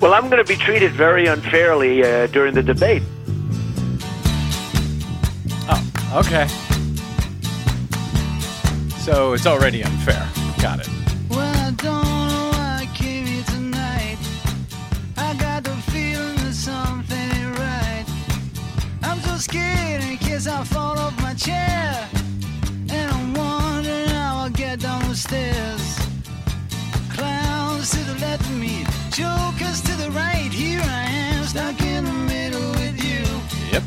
Well, I'm going to be treated very unfairly uh, during the debate. Oh, okay. So it's already unfair. Got it. Well, I don't know why I came here tonight. I got the feeling that something ain't right. I'm so scared in case I fall off my chair. And I'm wondering how I'll get down the stairs. Clowns to the left of me, jokers to the right. Here I am, stuck in the middle with you. Yep.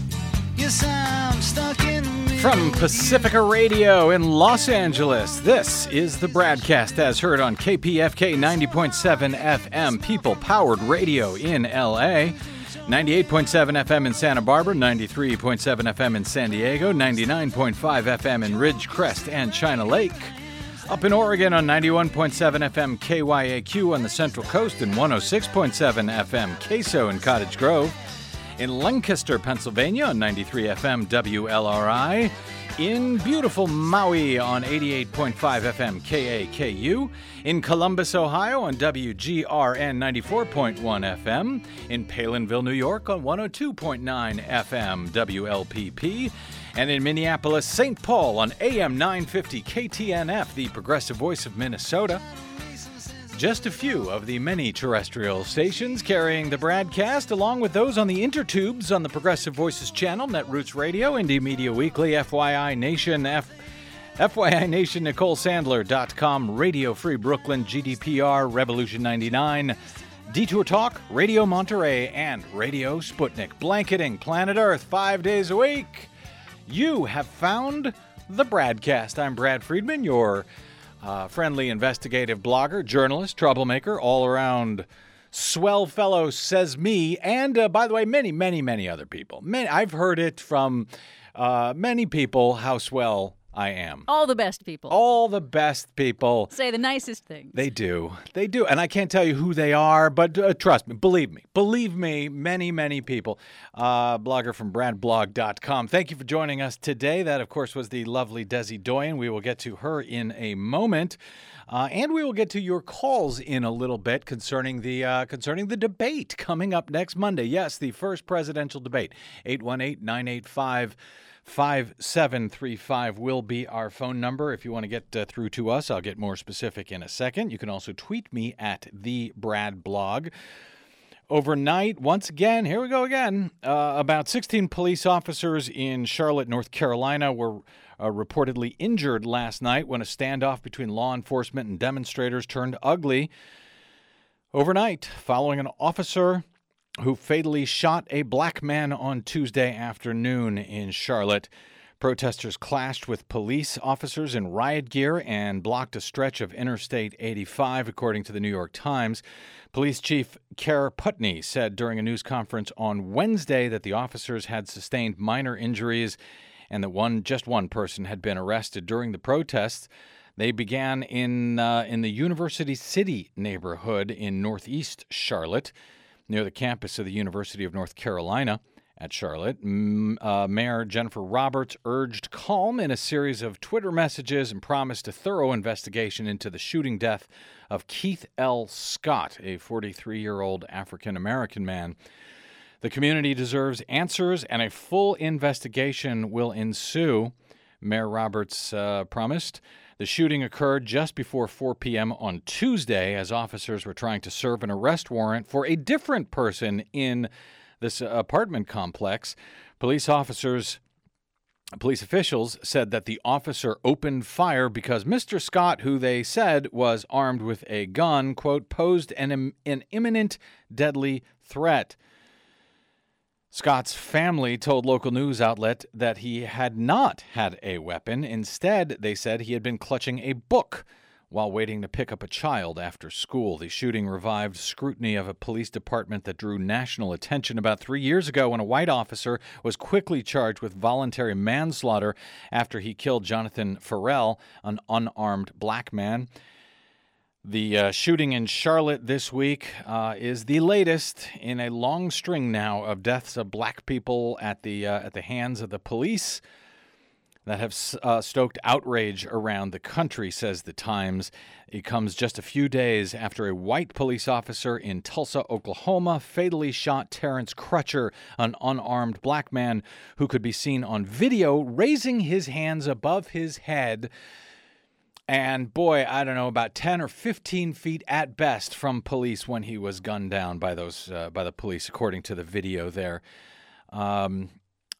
Yes, I'm stuck in the middle. From Pacifica Radio in Los Angeles, this is the BradCast as heard on KPFK 90.7 FM, People Powered Radio in LA. 98.7 FM in Santa Barbara, 93.7 FM in San Diego, 99.5 FM in Ridgecrest and China Lake. Up in Oregon on 91.7 FM KYAQ on the Central Coast and 106.7 FM Queso in Cottage Grove. In Lancaster, Pennsylvania on 93 FM WLRI. In beautiful Maui on 88.5 FM KAKU. In Columbus, Ohio on WGRN 94.1 FM. In Palenville, New York on 102.9 FM WLPP. And in Minneapolis, St. Paul on AM 950 KTNF, the progressive voice of Minnesota. Just a few of the many terrestrial stations carrying the BradCast, along with those on the intertubes on the Progressive Voices channel, Netroots Radio, Indie Media Weekly, FYI Nation, F. FYI Nation, NicoleSandler.com, Radio Free Brooklyn, GDPR, Revolution 99, Detour Talk, Radio Monterey, and Radio Sputnik, blanketing planet Earth five days a week. You have found the BradCast. I'm Brad Friedman, your uh, friendly investigative blogger, journalist, troublemaker, all around swell fellow, says me, and uh, by the way, many, many, many other people. Many, I've heard it from uh, many people how swell I am. All the best people. All the best people. Say the nicest things. They do. They do. And I can't tell you who they are, but uh, trust me, believe me, believe me, many, many people. Uh, blogger from bradblog.com. Thank you for joining us today. That, of course, was the lovely Desi Doyen. We will get to her in a moment. Uh, and we will get to your calls in a little bit concerning the uh, concerning the debate coming up next Monday. Yes, the first presidential debate. 818 985 5735 will be our phone number if you want to get uh, through to us. I'll get more specific in a second. You can also tweet me at the Brad blog. Overnight, once again, here we go again. Uh, about 16 police officers in Charlotte, North Carolina were uh, reportedly injured last night when a standoff between law enforcement and demonstrators turned ugly. Overnight, following an officer who fatally shot a black man on Tuesday afternoon in Charlotte. Protesters clashed with police officers in riot gear and blocked a stretch of Interstate 85, according to the New York Times. Police Chief Kerr Putney said during a news conference on Wednesday that the officers had sustained minor injuries and that one just one person had been arrested during the protests. They began in uh, in the University City neighborhood in northeast Charlotte near the campus of the University of North Carolina at Charlotte. Uh, Mayor Jennifer Roberts urged calm in a series of Twitter messages and promised a thorough investigation into the shooting death of Keith L. Scott, a 43 year old African American man. The community deserves answers, and a full investigation will ensue, Mayor Roberts uh, promised. The shooting occurred just before 4 p.m. on Tuesday as officers were trying to serve an arrest warrant for a different person in this apartment complex. Police officers Police officials said that the officer opened fire because Mr. Scott, who they said was armed with a gun, quote, posed an, an imminent deadly threat. Scott's family told local news outlet that he had not had a weapon. Instead, they said he had been clutching a book while waiting to pick up a child after school. The shooting revived scrutiny of a police department that drew national attention about three years ago when a white officer was quickly charged with voluntary manslaughter after he killed Jonathan Ferrell, an unarmed black man. The uh, shooting in Charlotte this week uh, is the latest in a long string now of deaths of black people at the uh, at the hands of the police. that have uh, stoked outrage around the country, says the Times. It comes just a few days after a white police officer in Tulsa, Oklahoma, fatally shot Terrence Crutcher, an unarmed black man who could be seen on video raising his hands above his head. And boy, I don't know, about 10 or 15 feet at best from police when he was gunned down by those uh, by the police, according to the video there. Um,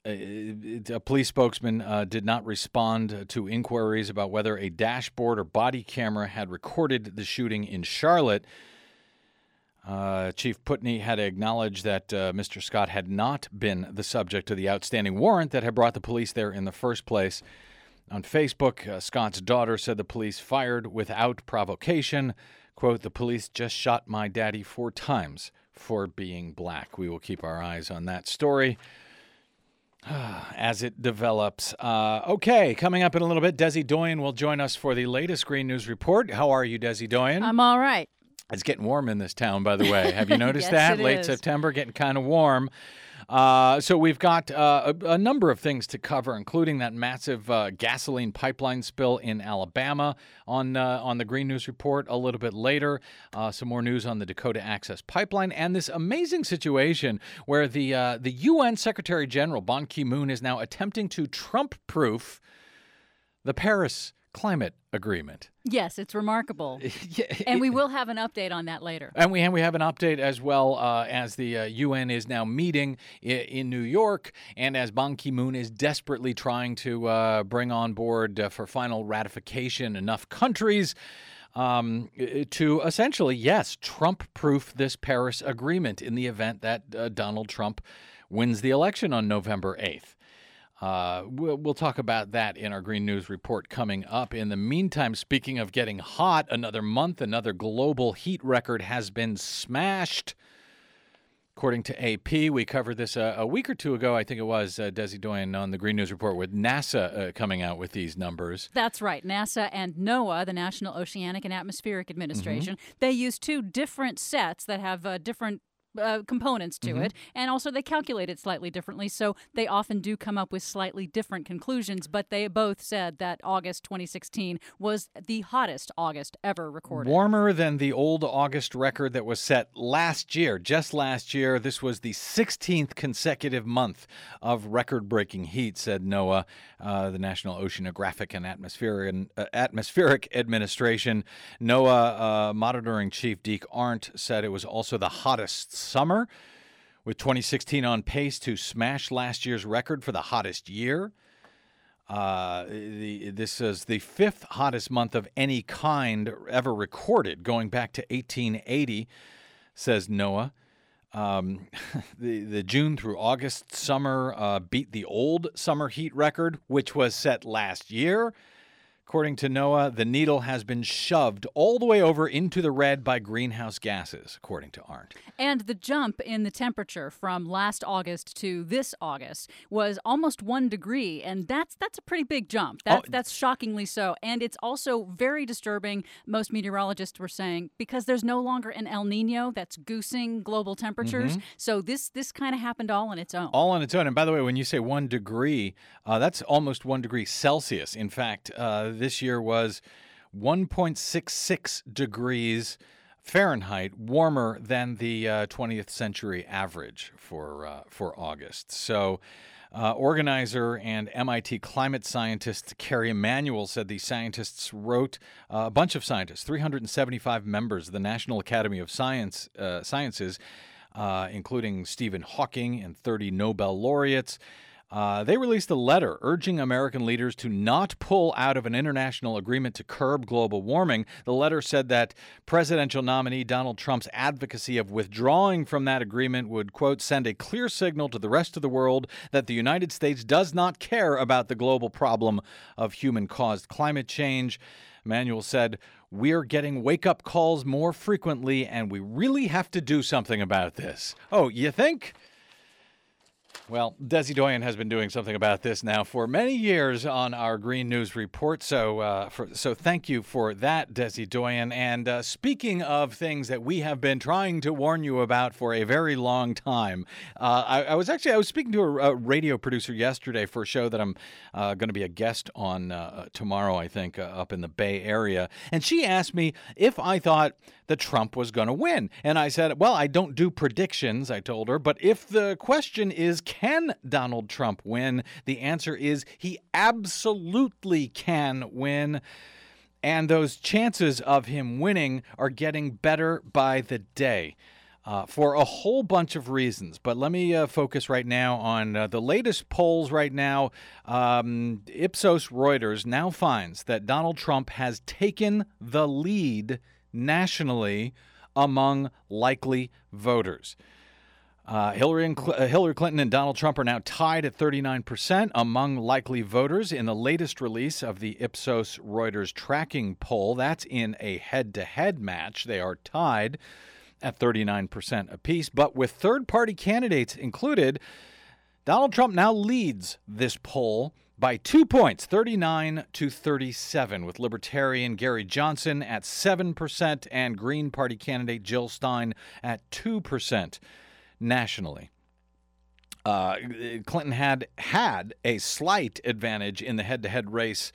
a police spokesman uh, did not respond to inquiries about whether a dashboard or body camera had recorded the shooting in Charlotte. Uh, Chief Putney had acknowledged that uh, Mr. Scott had not been the subject of the outstanding warrant that had brought the police there in the first place. On Facebook, uh, Scott's daughter said the police fired without provocation. Quote, the police just shot my daddy four times for being black. We will keep our eyes on that story as it develops. Uh, okay, coming up in a little bit, Desi Doyen will join us for the latest Green News Report. How are you, Desi Doyen? I'm all right. It's getting warm in this town, by the way. Have you noticed Yes, that? Late is. September, getting kind of warm. Uh, so we've got uh, a, a number of things to cover, including that massive uh, gasoline pipeline spill in Alabama on uh, on the Green News Report a little bit later. Uh, some more news on the Dakota Access Pipeline and this amazing situation where the uh, the UN Secretary General Ban Ki Moon is now attempting to Trump-proof the Paris Climate Agreement. Yes, it's remarkable. Yeah, and we will have an update on that later. And we and we have an update as well uh, as the uh, UN is now meeting i- in New York, and as Ban Ki Moon is desperately trying to uh, bring on board uh, for final ratification enough countries. Um, to essentially, yes, Trump proof this Paris Agreement in the event that uh, Donald Trump wins the election on November 8th. Uh, we'll, we'll talk about that in our Green News report coming up. In the meantime, speaking of getting hot, another month, another global heat record has been smashed. According to AP, we covered this a, a week or two ago. I think it was uh, Desi Doyen on the Green News report with NASA uh, coming out with these numbers. That's right. NASA and NOAA, the National Oceanic and Atmospheric Mm-hmm. Administration, they use two different sets that have uh, different. Uh, components to Mm-hmm. it, and also they calculate it slightly differently. So they often do come up with slightly different conclusions, but they both said that August 2016 was the hottest August ever recorded. Warmer than the old August record that was set last year. Just last year, this was the 16th consecutive month of record breaking heat, said NOAA, uh, the National Oceanographic and Atmospheric, uh, Atmospheric Administration. NOAA uh, monitoring chief Deke Arndt said it was also the hottest summer, with 2016 on pace to smash last year's record for the hottest year. Uh, the, this is the fifth hottest month of any kind ever recorded, going back to 1880, says NOAA. Um, the, the June through August summer uh, beat the old summer heat record, which was set last year. According to NOAA, the needle has been shoved all the way over into the red by greenhouse gases, according to Arndt. And the jump in the temperature from last August to this August was almost one degree, and that's that's a pretty big jump. That's that's shockingly so, and it's also very disturbing. Most meteorologists were saying because there's no longer an El Nino that's goosing global temperatures. So this this kind of happened all on its own. all on its own. And by the way, when you say one degree, uh, that's almost one degree Celsius. In fact, uh, this year was 1.66 degrees Fahrenheit warmer than the uh, 20th century average for uh, for August. So. Uh, organizer and MIT climate scientist Kerry Emanuel said the scientists wrote uh, a bunch of scientists, 375 members of the National Academy of Science uh, Sciences, uh, including Stephen Hawking and 30 Nobel laureates. Uh, they released a letter urging American leaders to not pull out of an international agreement to curb global warming. The letter said that presidential nominee Donald Trump's advocacy of withdrawing from that agreement would, quote, send a clear signal to the rest of the world that the United States does not care about the global problem of human caused climate change. Manuel said, We're getting wake up calls more frequently, and we really have to do something about this. Oh, you think? Well, Desi Doyen has been doing something about this now for many years on our Green News Report. So, uh, for, so thank you for that, Desi Doyen. And uh, speaking of things that we have been trying to warn you about for a very long time, uh, I, I, was actually I was speaking to a, a, radio producer yesterday for a show that I'm uh, going to be a guest on uh, tomorrow, I think, uh, up in the Bay Area, and she asked me if I thought that Trump was going to win, and I said, well, I don't do predictions. I told her, but if the question is can Donald Trump win? The answer is he absolutely can win. And those chances of him winning are getting better by the day. Uh, for a whole bunch of reasons. But let me uh, focus right now on uh, the latest polls right now. Um, Ipsos Reuters now finds that Donald Trump has taken the lead nationally among likely voters. Uh, Hillary, and Cl- uh, Hillary Clinton and Donald Trump are now tied at 39% among likely voters in the latest release of the Ipsos Reuters tracking poll. That's in a head to head match. They are tied at 39% apiece. But with third party candidates included, Donald Trump now leads this poll by two points, 39 to 37, with Libertarian Gary Johnson at 7% and Green Party candidate Jill Stein at 2% nationally. Uh, Clinton had had a slight advantage in the head-to-head race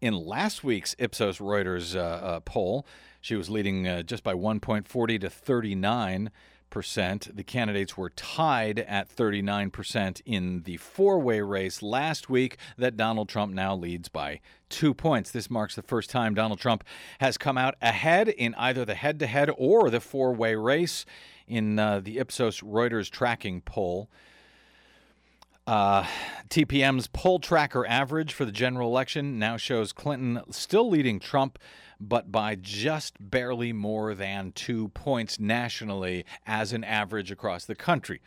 in last week's Ipsos Reuters uh, uh, poll. She was leading uh, just by 1.40 to 39 percent. The candidates were tied at 39 percent in the four-way race last week. That Donald Trump now leads by two points. This marks the first time Donald Trump has come out ahead in either the head-to-head or the four-way race in uh, the Ipsos Reuters tracking poll. Uh, TPM's poll tracker average for the general election now shows Clinton still leading Trump, but by just barely more than two points nationally as an average across the country.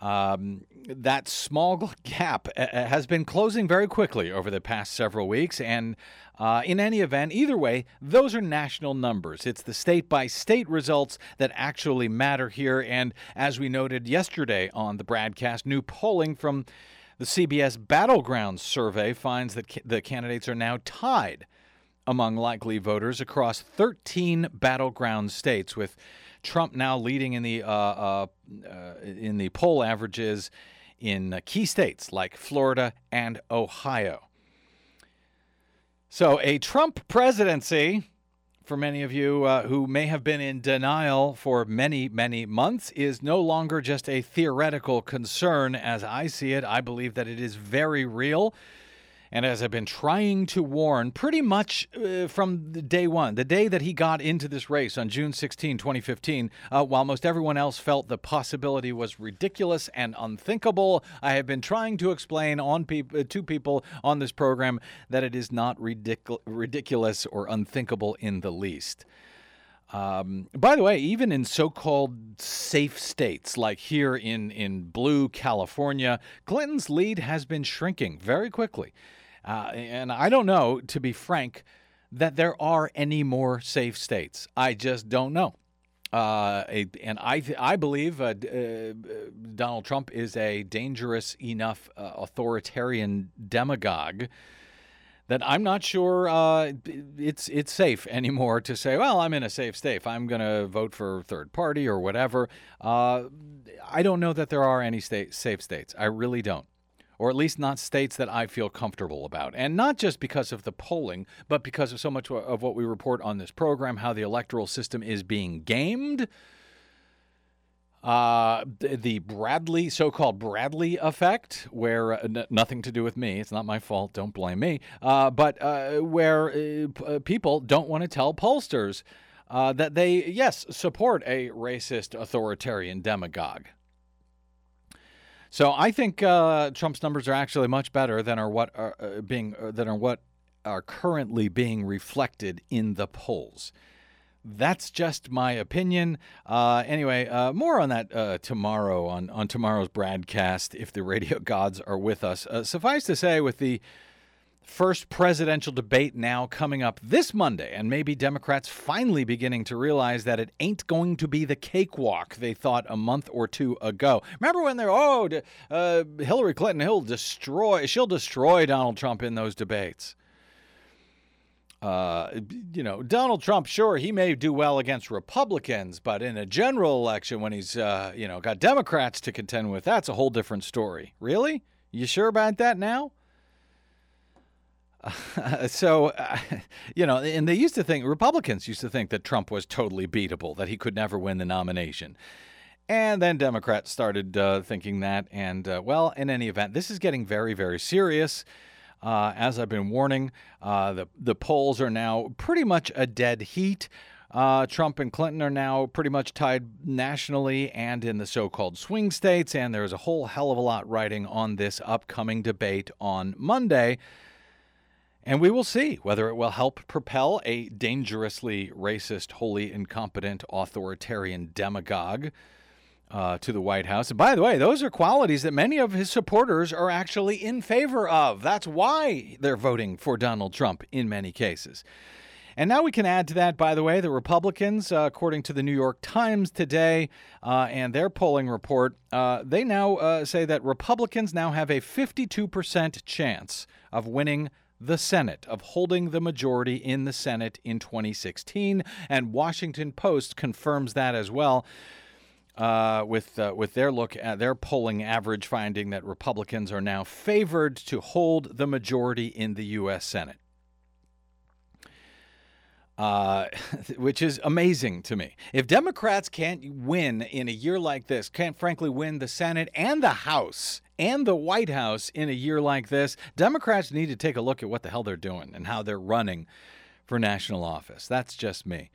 Um, that small gap uh, uh, has been closing very quickly over the past several weeks. And uh, in any event, either way, those are national numbers. It's the state by state results that actually matter here. And as we noted yesterday on the BradCast, new polling from the CBS Battleground survey finds that ca- the candidates are now tied among likely voters across 13 battleground states, with Trump now leading in the uh, uh, uh, in the poll averages in key states like Florida and Ohio. So, a Trump presidency, for many of you uh, who may have been in denial for many, many months, is no longer just a theoretical concern as I see it. I believe that it is very real. And as I've been trying to warn pretty much uh, from day one, the day that he got into this race on June 16, 2015, uh, while most everyone else felt the possibility was ridiculous and unthinkable, I have been trying to explain on pe- uh, to people on this program that it is not ridic- ridiculous or unthinkable in the least. Um, by the way, even in so-called safe states like here in in blue California, Clinton's lead has been shrinking very quickly. Uh, and I don't know, to be frank, that there are any more safe states. I just don't know. Uh, a, and I, I believe uh, uh, Donald Trump is a dangerous enough uh, authoritarian demagogue that I'm not sure uh, it's it's safe anymore to say, well, I'm in a safe state. I'm going to vote for third party or whatever. Uh, I don't know that there are any state, safe states. I really don't or at least not states that I feel comfortable about. And not just because of the polling, but because of so much of what we report on this program, how the electoral system is being gamed. Uh, the Bradley, so called Bradley effect, where uh, n- nothing to do with me, it's not my fault, don't blame me, uh, but uh, where uh, p- uh, people don't want to tell pollsters that they, yes, support a racist authoritarian demagogue. So I think Trump's numbers are actually much better than are what are being than are what are currently being reflected in the polls. That's just my opinion. Uh, anyway, uh, more on that uh, tomorrow on, on tomorrow's broadcast if the radio gods are with us. suffice to say, with the First presidential debate now coming up this Monday, and maybe Democrats finally beginning to realize that it ain't going to be the cakewalk they thought a month or two ago. Remember when they're, oh, uh, Hillary Clinton, he'll destroy, she'll destroy Donald Trump in those debates. Uh, you know, Donald Trump, sure, he may do well against Republicans, but in a general election, when he's, uh, you know, got Democrats to contend with, that's a whole different story. Really? You sure about that now? so, uh, you know, and they used to think, Republicans used to think that Trump was totally beatable, that he could never win the nomination. And then Democrats started uh, thinking that. And, uh, well, in any event, this is getting very, very serious. Uh, as I've been warning, uh, the, the polls are now pretty much a dead heat. Uh, Trump and Clinton are now pretty much tied nationally and in the so called swing states. And there's a whole hell of a lot writing on this upcoming debate on Monday. And we will see whether it will help propel a dangerously racist, wholly incompetent, authoritarian demagogue uh, to the White House. And by the way, those are qualities that many of his supporters are actually in favor of. That's why they're voting for Donald Trump in many cases. And now we can add to that, by the way, the Republicans, uh, according to the New York Times today uh, and their polling report, uh, they now uh, say that Republicans now have a 52% chance of winning the Senate, of holding the majority in the Senate in 2016. And Washington Post confirms that as well. Uh, with uh, with their look at their polling average finding that Republicans are now favored to hold the majority in the U.S. Senate. Uh, which is amazing to me. If Democrats can't win in a year like this, can't frankly win the Senate and the House and the White House in a year like this, Democrats need to take a look at what the hell they're doing and how they're running for national office. That's just me.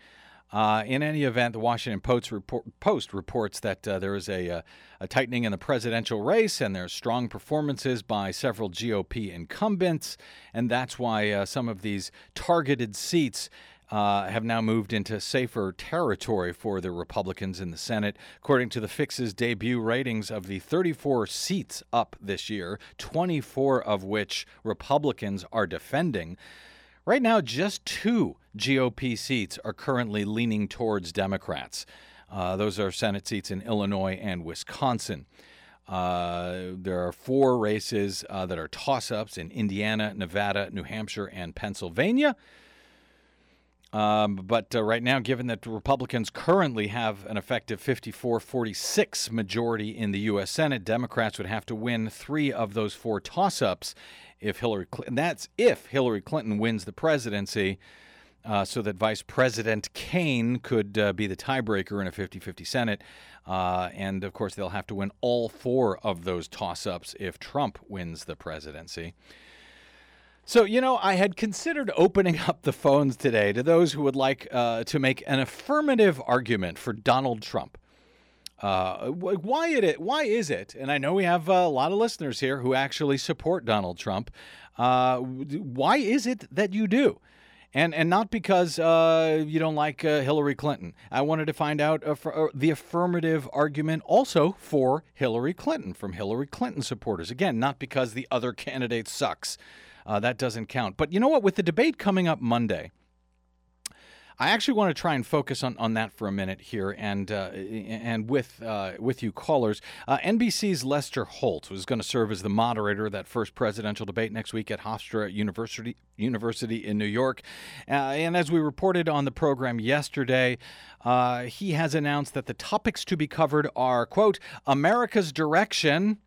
Uh, in any event, the Washington Post, report, Post reports that uh, there is a, uh, a, tightening in the presidential race and there's strong performances by several GOP incumbents. And that's why uh, some of these targeted seats uh, have now moved into safer territory for the Republicans in the Senate. According to the Fix's debut ratings of the 34 seats up this year, 24 of which Republicans are defending. Right now, just two GOP seats are currently leaning towards Democrats. Uh, those are Senate seats in Illinois and Wisconsin. Uh, there are four races uh, that are toss ups in Indiana, Nevada, New Hampshire, and Pennsylvania. Um, but uh, right now, given that Republicans currently have an effective 54 46 majority in the U.S. Senate, Democrats would have to win three of those four toss ups if Hillary Clinton, that's if Hillary Clinton wins the presidency. Uh, so that Vice President Kaine could uh, be the tiebreaker in a 50 50 Senate. Uh, and of course, they'll have to win all four of those toss ups if Trump wins the presidency. So, you know, I had considered opening up the phones today to those who would like uh, to make an affirmative argument for Donald Trump. Uh, why it why is it? And I know we have a lot of listeners here who actually support Donald Trump. Uh, why is it that you do? And and not because uh, you don't like uh, Hillary Clinton. I wanted to find out uh, the affirmative argument also for Hillary Clinton from Hillary Clinton supporters. Again, not because the other candidate sucks uh, that doesn't count. But you know what? With the debate coming up Monday, I actually want to try and focus on, on that for a minute here, and uh, and with uh, with you callers. Uh, NBC's Lester Holt was going to serve as the moderator of that first presidential debate next week at Hofstra University University in New York. Uh, and as we reported on the program yesterday, uh, he has announced that the topics to be covered are quote America's direction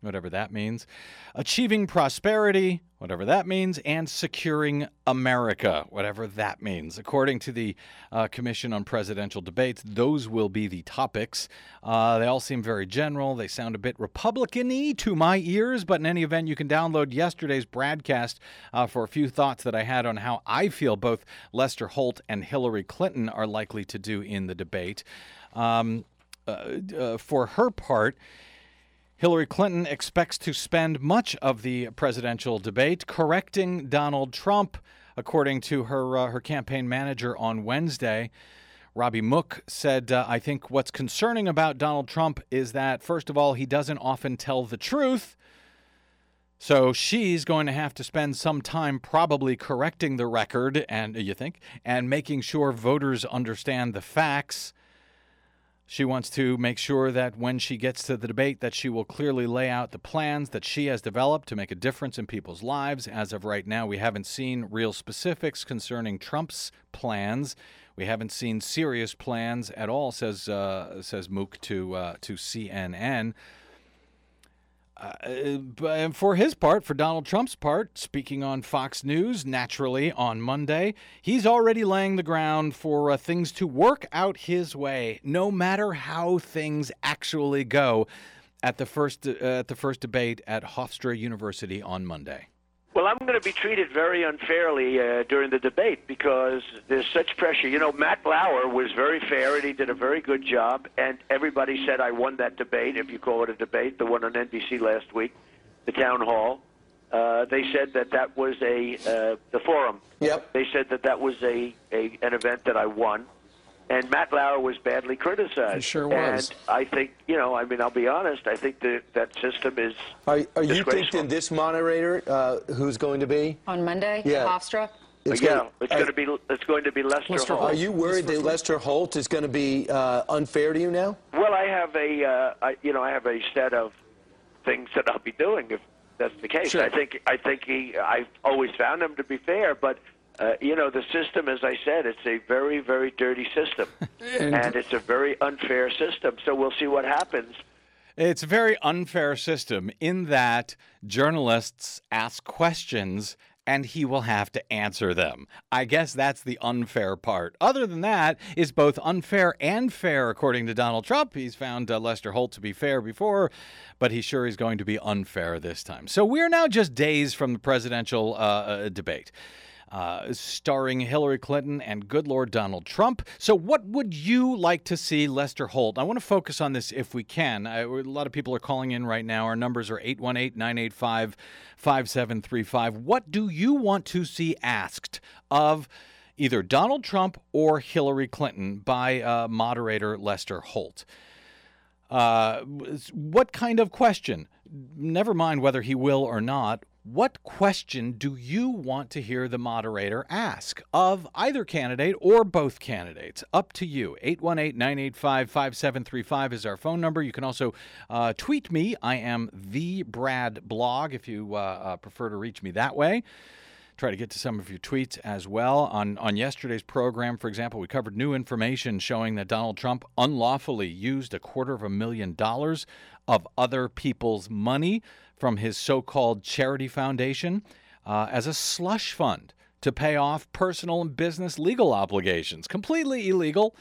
whatever that means, achieving prosperity, whatever that means, and securing America, whatever that means. According to the uh, Commission on Presidential Debates, those will be the topics. Uh, they all seem very general. They sound a bit Republican y to my ears, but in any event, you can download yesterday's broadcast uh, for a few thoughts that I had on how I feel both Lester Holt and Hillary Clinton are likely to do in the debate. Um, uh, uh, for her part, Hillary Clinton expects to spend much of the presidential debate correcting Donald Trump, according to her uh, her campaign manager on Wednesday. Robbie Mook said, uh, I think what's concerning about Donald Trump is that, first of all, he doesn't often tell the truth. So she's going to have to spend some time probably correcting the record, and you think, and making sure voters understand the facts. She wants to make sure that when she gets to the debate that she will clearly lay out the plans that she has developed to make a difference in people's lives. As of right now, we haven't seen real specifics concerning Trump's plans. We haven't seen serious plans at all, says uh, says Mook to uh, to CNN. Uh, but for his part, for Donald Trump's part, speaking on Fox News naturally on Monday, he's already laying the ground for uh, things to work out his way, no matter how things actually go at the first uh, at the first debate at Hofstra University on Monday. Well, I'm going to be treated very unfairly uh, during the debate because there's such pressure. You know, Matt Lauer was very fair and he did a very good job, and everybody said I won that debate, if you call it a debate, the one on NBC last week, the town hall. Uh, they said that that was a uh, the forum. Yep. They said that that was a, a an event that I won, and Matt Lauer was badly criticized. He sure was. And I think you know, I mean, I'll be honest. I think that that system is. Are, are you thinking this moderator, uh, who's going to be? On Monday, Yeah. Hofstra? It's yeah, gonna- it's are- going to be it's going to be Lester, Lester Holt. Are you worried that Lester Holt is going to be uh, unfair to you now? Well, I have a, uh, I, you know, I have a set of things that I'll be doing if that's the case. Sure. I think, I think he, I've always found him to be fair, but uh, you know, the system, as I said, it's a very, very dirty system, and it's a very unfair system. So we'll see what happens. It's a very unfair system in that journalists ask questions and he will have to answer them. I guess that's the unfair part. Other than that, is both unfair and fair, according to Donald Trump. He's found uh, Lester Holt to be fair before, but he's sure is going to be unfair this time. So we're now just days from the presidential uh, uh, debate uh, starring Hillary Clinton and good Lord Donald Trump. So, what would you like to see Lester Holt? I want to focus on this if we can. I, a lot of people are calling in right now. Our numbers are 818 985 5735. What do you want to see asked of either Donald Trump or Hillary Clinton by uh, moderator Lester Holt? Uh, what kind of question? Never mind whether he will or not. What question do you want to hear the moderator ask of either candidate or both candidates? Up to you. 818 985 5735 is our phone number. You can also uh, tweet me. I am the Brad Blog if you uh, uh, prefer to reach me that way try to get to some of your tweets as well. On on yesterday's program, for example, we covered new information showing that Donald Trump unlawfully used a quarter of a million dollars of other people's money from his so-called charity foundation uh, as a slush fund to pay off personal and business legal obligations. Completely illegal.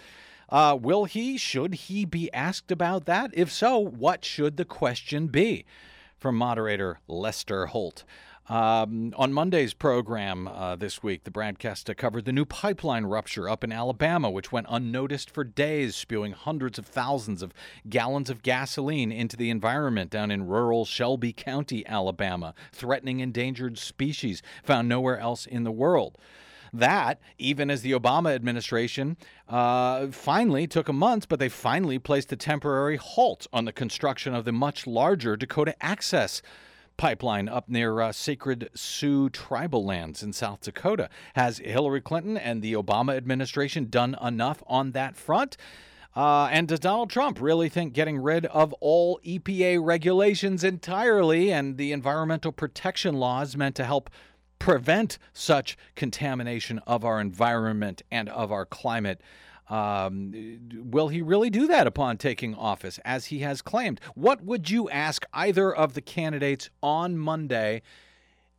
Uh, will he? Should he be asked about that? If so, what should the question be? From moderator Lester Holt. Um, on Monday's program uh, this week, the BradCast covered the new pipeline rupture up in Alabama, which went unnoticed for days, spewing hundreds of thousands of gallons of gasoline into the environment down in rural Shelby County, Alabama, threatening endangered species found nowhere else in the world. That, even as the Obama administration uh, finally took a month, but they finally placed a temporary halt on the construction of the much larger Dakota Access pipeline up near uh, Sacred Sioux tribal lands in South Dakota. Has Hillary Clinton and the Obama administration done enough on that front? Uh, and does Donald Trump really think getting rid of all EPA regulations entirely and the environmental protection laws meant to help prevent such contamination of our environment and of our climate? Um, will he really do that upon taking office, as he has claimed? What would you ask either of the candidates on Monday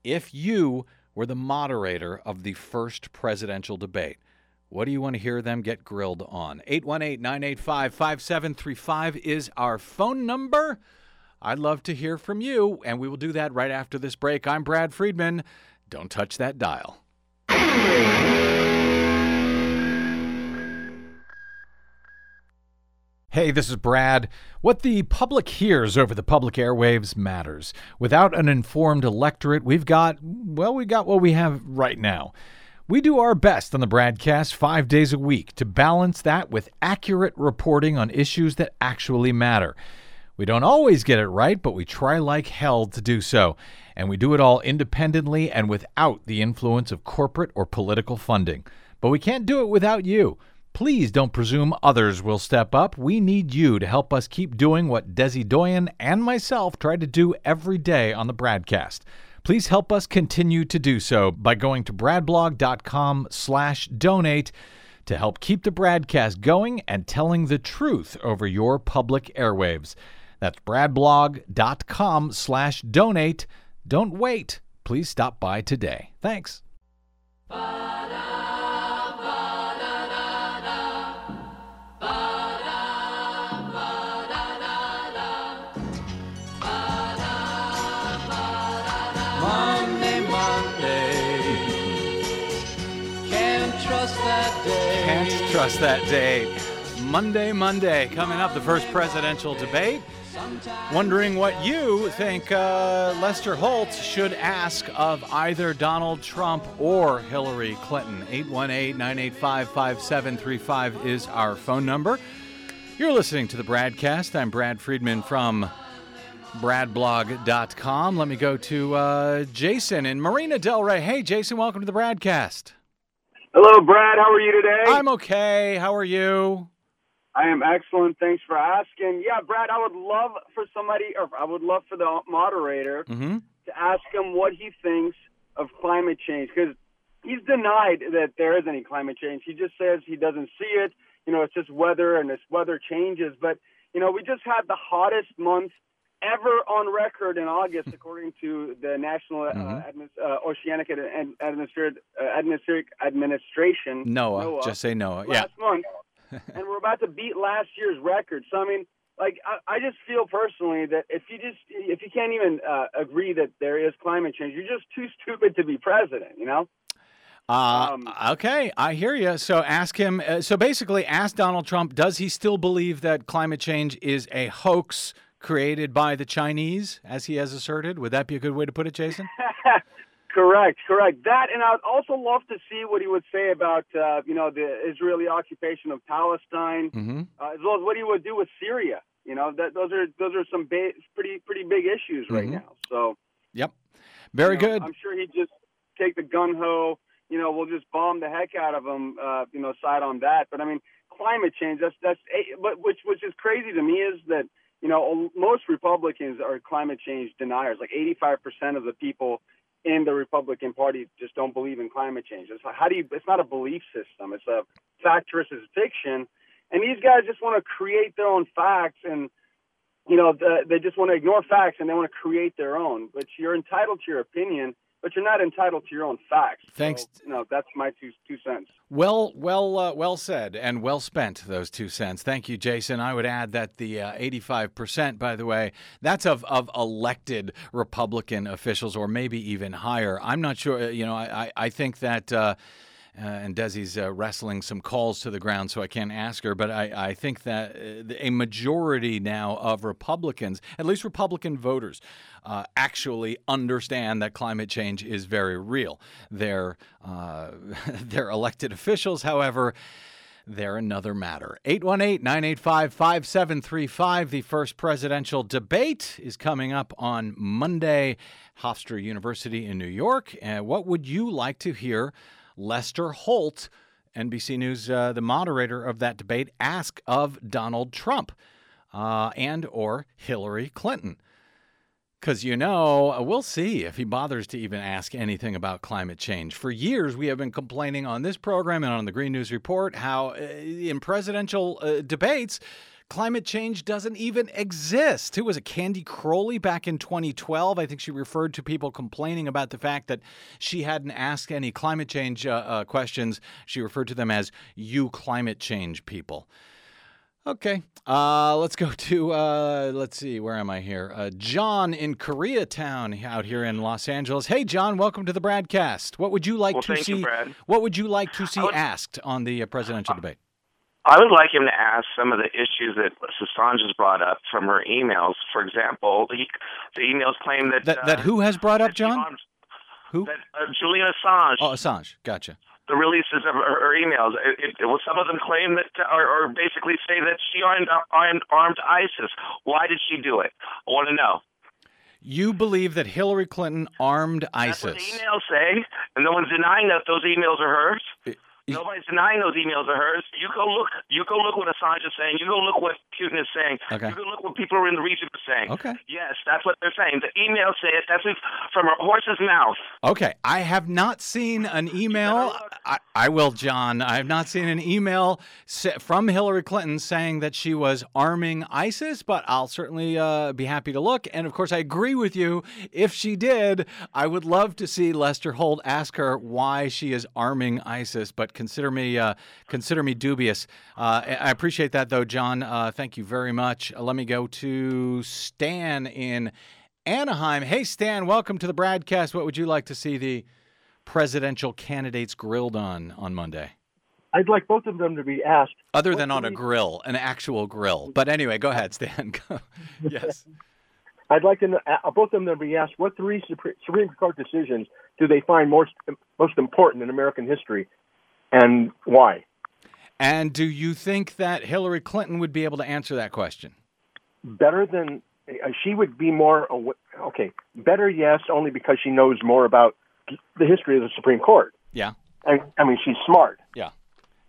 if you were the moderator of the first presidential debate? What do you want to hear them get grilled on? 818 985 5735 is our phone number. I'd love to hear from you, and we will do that right after this break. I'm Brad Friedman. Don't touch that dial. Hey, this is Brad. What the public hears over the public airwaves matters. Without an informed electorate, we've got, well, we got what we have right now. We do our best on the BradCast five days a week to balance that with accurate reporting on issues that actually matter. We don't always get it right, but we try like hell to do so. And we do it all independently and without the influence of corporate or political funding. But we can't do it without you. Please don't presume others will step up. We need you to help us keep doing what Desi Doyen and myself try to do every day on the BradCast. Please help us continue to do so by going to bradblog.com slash donate to help keep the BradCast going and telling the truth over your public airwaves. That's bradblog.com slash donate. Don't wait. Please stop by today. Thanks. Monday, That day. Monday, Monday, coming up, the first presidential debate. Wondering what you think uh, Lester Holt should ask of either Donald Trump or Hillary Clinton. 818 985 5735 is our phone number. You're listening to the BradCast. I'm Brad Friedman from bradblog.com. Let me go to uh, Jason in Marina Del Rey. Hey, Jason, welcome to the Bradcast. Hello, Brad. How are you today? I'm okay. How are you? I am excellent. Thanks for asking. Yeah, Brad, I would love for somebody, or I would love for the moderator Mm-hmm. to ask him what he thinks of climate change because he's denied that there is any climate change. He just says he doesn't see it. You know, it's just weather and this weather changes. But, you know, we just had the hottest month ever on record in August, according to the National uh, Mhm. Admis- uh, Oceanic and and Atmospheric, uh, Atmospheric Administration. Noah. NOAA Just say Noah. Yeah. last month, and we're about to beat last year's record. So I mean, like I, I just feel personally that if you just if you can't even uh, agree that there is climate change, you're just too stupid to be president. You know? Uh, Um, okay, I hear you. So ask him. Uh, so basically, ask Donald Trump: Does he still believe that climate change is a hoax created by the Chinese, as he has asserted? Would that be a good way to put it, Jason? correct, correct. That, and I'd also love to see what he would say about uh, you know the Israeli occupation of Palestine, Mm-hmm. uh, as well as what he would do with Syria. You know, that those are those are some ba- pretty pretty big issues right Mhm. now. So. Yep. Very you know, good. I'm sure he'd just take the gun ho. You know, we'll just bomb the heck out of them. Uh, you know, side on that. But I mean, climate change. That's that's. eh, But which which is crazy to me is that you know most Republicans are climate change deniers. Like 85 percent of the people in the Republican Party just don't believe in climate change. It's like, how do you? It's not a belief system. It's a fact versus fiction. And these guys just want to create their own facts and you know, the, they just want to ignore facts and they want to create their own. But you're entitled to your opinion, but you're not entitled to your own facts. Thanks. So, know, that's my two two cents. Well, well, uh, well said, and well spent. Those two cents. Thank you, Jason. I would add that the uh, eighty-five percent, by the way, that's of of elected Republican officials, or maybe even higher. I'm not sure. uh, You know, I I, I think that. Uh, uh, and Desi's uh, wrestling some calls to the ground, so I can't ask her. But I, I think that uh, a majority now of Republicans, at least Republican voters, uh, actually understand that climate change is very real. Their uh, their elected officials, however, they're another matter. 818 985 5735. The first presidential debate is coming up on Monday, Hofstra University in New York. Uh, what would you like to hear Lester Holt, NBC News, uh, the moderator of that debate, ask of Donald Trump uh, and or Hillary Clinton? Because, you know, uh, we'll see if he bothers to even ask anything about climate change. For years, we have been complaining on this program and on the Green News Report how uh, in presidential uh, debates, climate change doesn't even exist. Who was it? Candy Crowley back in 2012? I think she referred to people complaining about the fact that she hadn't asked any climate change uh, uh, questions. She referred to them as you climate change people. Okay, uh, let's go to uh, let's see, where am I here? Uh, John in Koreatown, out here in Los Angeles. Hey, John, welcome to the BradCast. What would you like Well, to you, see? Brad. What would you like to see would- asked on the uh, presidential debate? I would like him to ask some of the issues that Assange has brought up from her emails. For example, he, the emails claim that That uh, that who has brought up, John? armed- Who? That uh, Julian Assange, Oh, Assange. Gotcha. the releases of her, her emails. It, it, well, some of them claim that, or, or basically say that she armed, armed, armed ISIS. Why did she do it? I want to know. You believe that Hillary Clinton armed That's what ISIS. the emails say, and no one's denying that those emails are hers. It- Nobody's denying those emails are hers. You go look. You go look what Assange is saying. You go look what Putin is saying. Okay. You go look what people are in the region are saying. Okay. Yes, that's what they're saying. The emails say it. That's from a horse's mouth. Okay, I have not seen an email. I, I will, John. I have not seen an email from Hillary Clinton saying that she was arming ISIS, but I'll certainly uh, be happy to look. And of course, I agree with you. If she did, I would love to see Lester Holt ask her why she is arming ISIS. But consider me uh, consider me dubious. Uh, I appreciate that, though, John. Uh, thank you very much. Uh, let me go to Stan in Anaheim. Hey, Stan, welcome to the BradCast. What would you like to see the presidential candidates grilled on on Monday? I'd like both of them to be asked. Other than on a grill, an actual grill. But anyway, go ahead, Stan. yes. I'd like to know, uh, both of them to be asked what three Supreme Court decisions do they find most most important in American history, and why? And do you think that Hillary Clinton would be able to answer that question? Better than uh, she would be more okay. Better, yes, only because she knows more about the history of the Supreme Court. Yeah. I, I mean, she's smart. Yeah.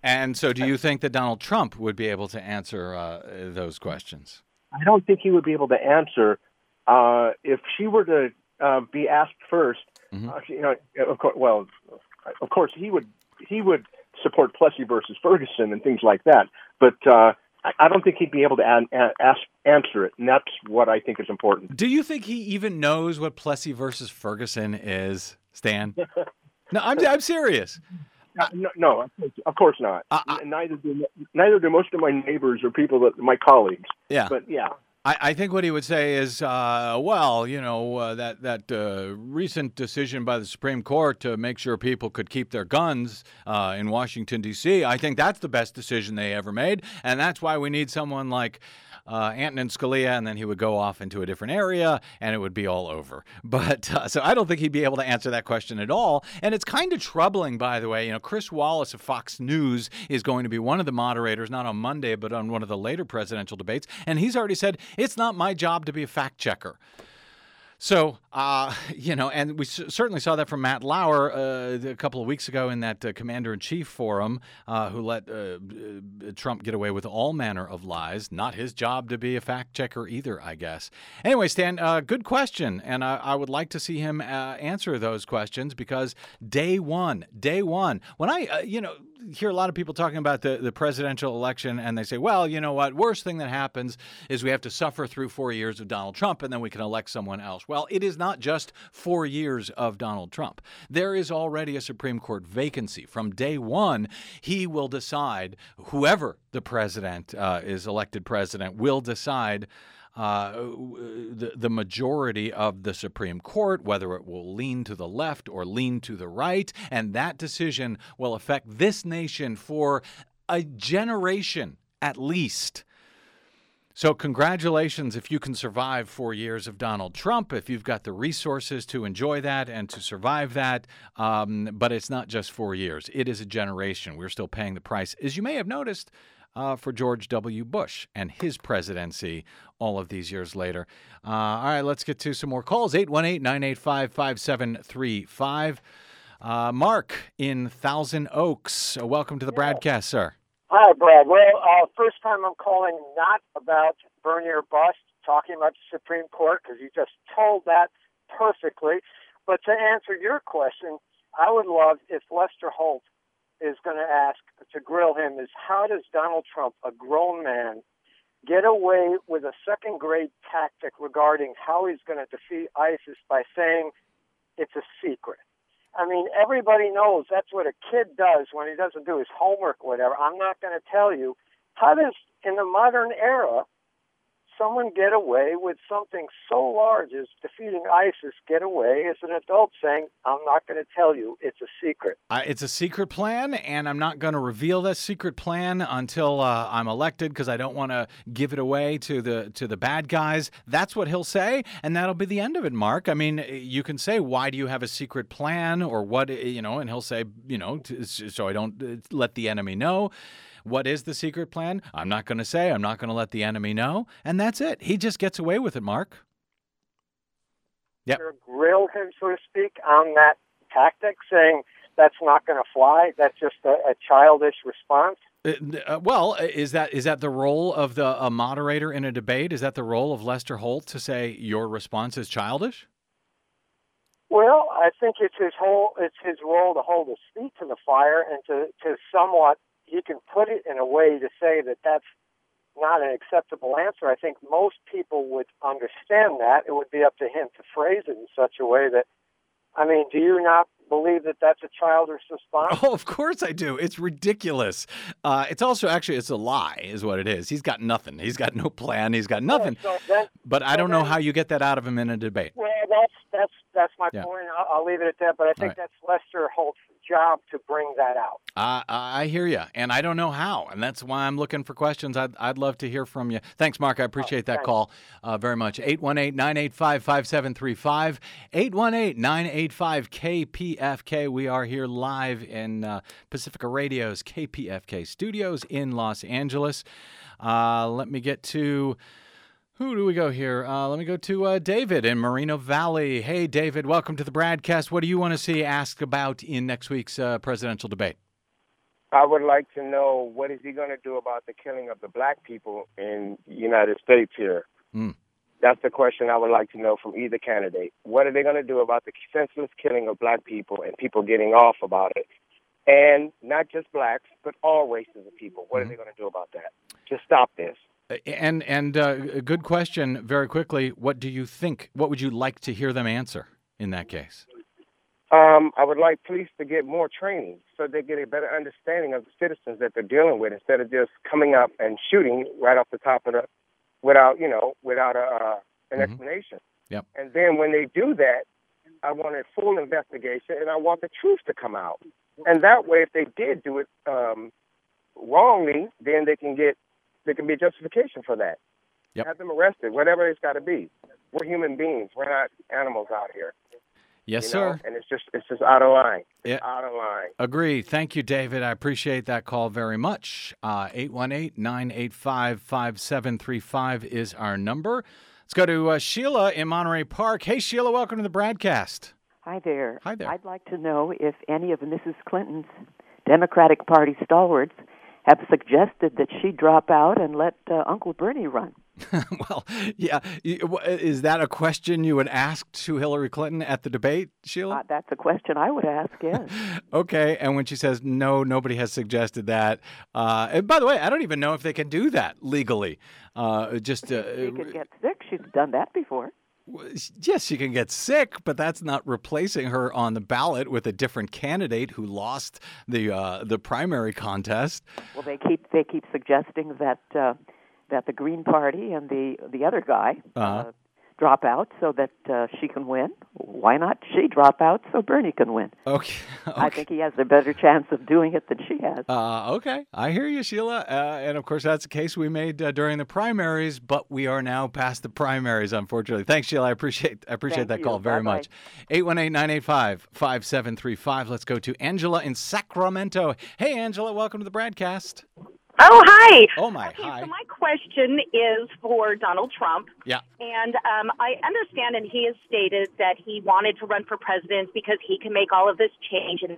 And so, do you think that Donald Trump would be able to answer uh, those questions? I don't think he would be able to answer uh, if she were to uh, be asked 1st Uh, you know, of course, well, of course he would he would support Plessy versus Ferguson and things like that. But uh, I, I don't think he'd be able to an, a, ask, answer it, and that's what I think is important. Do you think he even knows what Plessy versus Ferguson is, Stan? no, I'm, I'm serious. Uh, no, no, of course not. Uh, uh, neither do neither do most of my neighbors or people that my colleagues. Yeah. But yeah, I, I think what he would say is, uh, well, you know, uh, that that uh, recent decision by the Supreme Court to make sure people could keep their guns uh, in Washington D.C. I think that's the best decision they ever made, and that's why we need someone like. Uh, Antonin Scalia, and then he would go off into a different area, and it would be all over. But uh, so I don't think he'd be able to answer that question at all. And it's kind of troubling, by the way. You know, Chris Wallace of Fox News is going to be one of the moderators, not on Monday, but on one of the later presidential debates, and he's already said it's not my job to be a fact checker. So, uh, you know, and we c- certainly saw that from Matt Lauer uh, a couple of weeks ago in that uh, commander in chief forum, uh, who let uh, uh, Trump get away with all manner of lies. Not his job to be a fact checker either, I guess. Anyway, Stan, good question. And I, I would like to see him answer those questions because day one, day one, when I, you know, hear a lot of people talking about the, the presidential election and they say, well, you know what? Worst thing that happens is we have to suffer through four years of Donald Trump and then we can elect someone else. Well, it is not just four years of Donald Trump. There is already a Supreme Court vacancy. From day one, he will decide, whoever the president uh, is elected president, will decide uh, the, the majority of the Supreme Court, whether it will lean to the left or lean to the right. And that decision will affect this nation for a generation at least. So, congratulations if you can survive four years of Donald Trump, if you've got the resources to enjoy that and to survive that. Um, but it's not just four years, it is a generation. We're still paying the price, as you may have noticed, uh, for George W. Bush and his presidency all of these years later. Uh, all right, let's get to some more calls 818 985 5735. Uh, Mark in Thousand Oaks, uh, welcome to the broadcast, sir. Hi, Brad. Well, uh, first time I'm calling not about Bernier bust, talking about the Supreme Court, because you just told that perfectly. But to answer your question, I would love if Lester Holt is going to ask to grill him is how does Donald Trump, a grown man, get away with a second grade tactic regarding how he's going to defeat ISIS by saying it's a secret? I mean, everybody knows that's what a kid does when he doesn't do his homework or whatever. I'm not going to tell you. How does, in the modern era, someone get away with something so large as defeating ISIS? Get away as an adult saying, "I'm not going to tell you. It's a secret." Uh, it's a secret plan, and I'm not going to reveal that secret plan until uh, I'm elected because I don't want to give it away to the to the bad guys. That's what he'll say, and that'll be the end of it. Mark, I mean, you can say, "Why do you have a secret plan?" or what, you know, and he'll say, you know, to, so I don't uh, let the enemy know. What is the secret plan? I'm not going to say. I'm not going to let the enemy know. And that's it. He just gets away with it, Mark. Yep. Grill him, so to speak, on that tactic, saying that's not going to fly. That's just a, a childish response. Uh, uh, well, uh, is that is that the role of the a moderator in a debate? Is that the role of Lester Holt to say your response is childish? Well, I think it's his whole it's his role to hold his feet to the fire and to to somewhat he can put it in a way to say that that's not an acceptable answer. I think most people would understand that. It would be up to him to phrase it in such a way that, I mean, do you not believe that that's a childish response? Oh, of course I do. It's ridiculous. Uh, it's also actually it's a lie, is what it is. He's got nothing. He's got no plan. He's got nothing. Yeah, so but I don't know how you get that out of him in a debate. Well, that's that's that's my Yeah. point. I'll, I'll leave it at that. But I think right. that's Lester Holt's job to bring that out. Uh, I hear you, and I don't know how, and that's why I'm looking for questions. I'd, I'd love to hear from you. Thanks, Mark. I appreciate that call uh, very much. 818 985 5735. 818 985 KPFK. We are here live in uh, Pacifica Radio's KPFK studios in Los Angeles. Uh, let me get to. Who do we go here? Uh, let me go to uh, David in Moreno Valley. Hey, David, welcome to the broadcast. What do you want to see asked about in next week's uh, presidential debate? I would like to know what is he going to do about the killing of the black people in the United States here. Hmm. That's the question I would like to know from either candidate. What are they going to do about the senseless killing of black people and people getting off about it? And not just blacks, but all races of people. What are they going to do about that? To stop this. And and uh, a good question. Very quickly, what do you think? What would you like to hear them answer in that case? Um, I would like police to get more training so they get a better understanding of the citizens that they're dealing with instead of just coming up and shooting right off the top of the without you know without a uh, an Mhm. explanation. Yep. And then when they do that, I want a full investigation and I want the truth to come out. And that way, if they did do it um, wrongly, then they can get there can be a justification for that. Yep. Have them arrested, whatever it's got to be. We're human beings. We're not animals out here. Yes, you know? sir. And it's just it's just out of line. Yeah. Out of line. Agree. Thank you, David. I appreciate that call very much. Uh, 818 985 5735 is our number. Let's go to uh, Sheila in Monterey Park. Hey, Sheila, welcome to the broadcast. Hi there. Hi there. I'd like to know if any of Mrs. Clinton's Democratic Party stalwarts have suggested that she drop out and let uh, Uncle Bernie run. well, yeah. Is that a question you would ask to Hillary Clinton at the debate, Sheila? Uh, that's a question I would ask, yes. Okay, and when she says no, nobody has suggested that. Uh, and by the way, I don't even know if they can do that legally. Uh, just uh, she could get sick. She's done that before. Yes, she can get sick, but that's not replacing her on the ballot with a different candidate who lost the uh, the primary contest. Well, they keep they keep suggesting that uh, that the Green Party and the the other guy Uh-huh. uh, drop out so that uh, she can win. Why not she drop out so Bernie can win? Okay, I think he has a better chance of doing it than she has. Uh, okay, I hear you, Sheila. Uh, and of course, that's a case we made uh, during the primaries, but we are now past the primaries, unfortunately. Thanks, Sheila. I appreciate I appreciate Thank that you. call very Bye-bye. much. 818-985-5735. Let's go to Angela in Sacramento. Hey, Angela, welcome to the broadcast. Oh, hi. Oh my, okay, hi. So my question is for Donald Trump. Yeah. And um, I understand, and he has stated that he wanted to run for president because he can make all of this change. And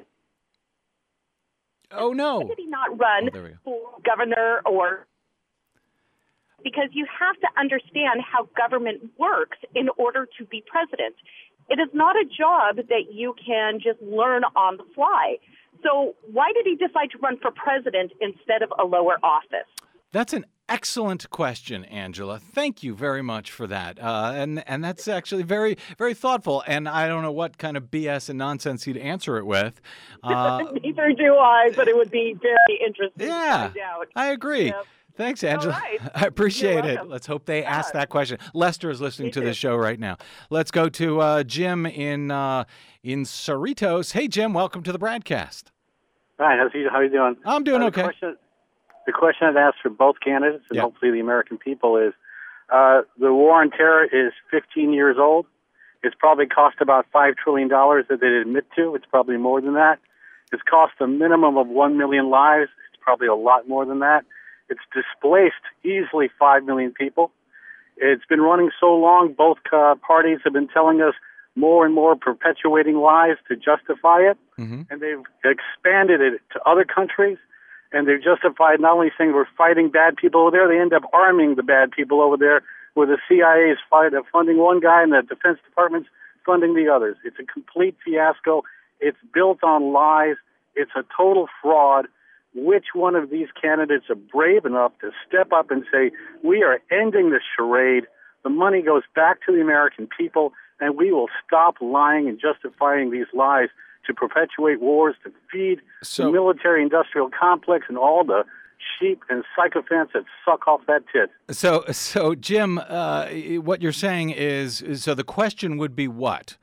Oh no. why did he not run Oh, there we go. for governor or? Because you have to understand how government works in order to be president. It is not a job that you can just learn on the fly. So why did he decide to run for president instead of a lower office? That's an excellent question, Angela. Thank you very much for that. Uh, and and that's actually very very thoughtful. And I don't know what kind of BS and nonsense he'd answer it with. Uh, Neither do I, but it would be very interesting Yeah. to find out. I agree. Yep. Thanks, Angela. right. I appreciate it. Let's hope they ask that question. Lester is listening Me to the show right now. Let's go to uh, Jim in uh, in Cerritos. Hey, Jim, welcome to the broadcast. Hi, how's you, how are you doing? I'm doing Uh, okay. The question, the question I'd ask for both candidates and Yeah. hopefully the American people is uh, the war on terror is 15 years old. It's probably cost about $5 trillion that they admit to. It's probably more than that. It's cost a minimum of 1 million lives. It's probably a lot more than that. It's displaced easily 5 million people. It's been running so long, both uh, parties have been telling us more and more perpetuating lies to justify it and they've expanded it to other countries, and they've justified not only saying we're fighting bad people over there, they end up arming the bad people over there, where the CIA is uh, funding one guy and the Defense Department's funding the others. It's a complete fiasco. It's built on lies. It's a total fraud. Which one of these candidates are brave enough to step up and say, we are ending the charade, the money goes back to the American people, and we will stop lying and justifying these lies to perpetuate wars, to feed So- the military industrial complex and all the sheep and sycophants that suck off that tit. So, so Jim, uh, what you're saying is, so the question would be what?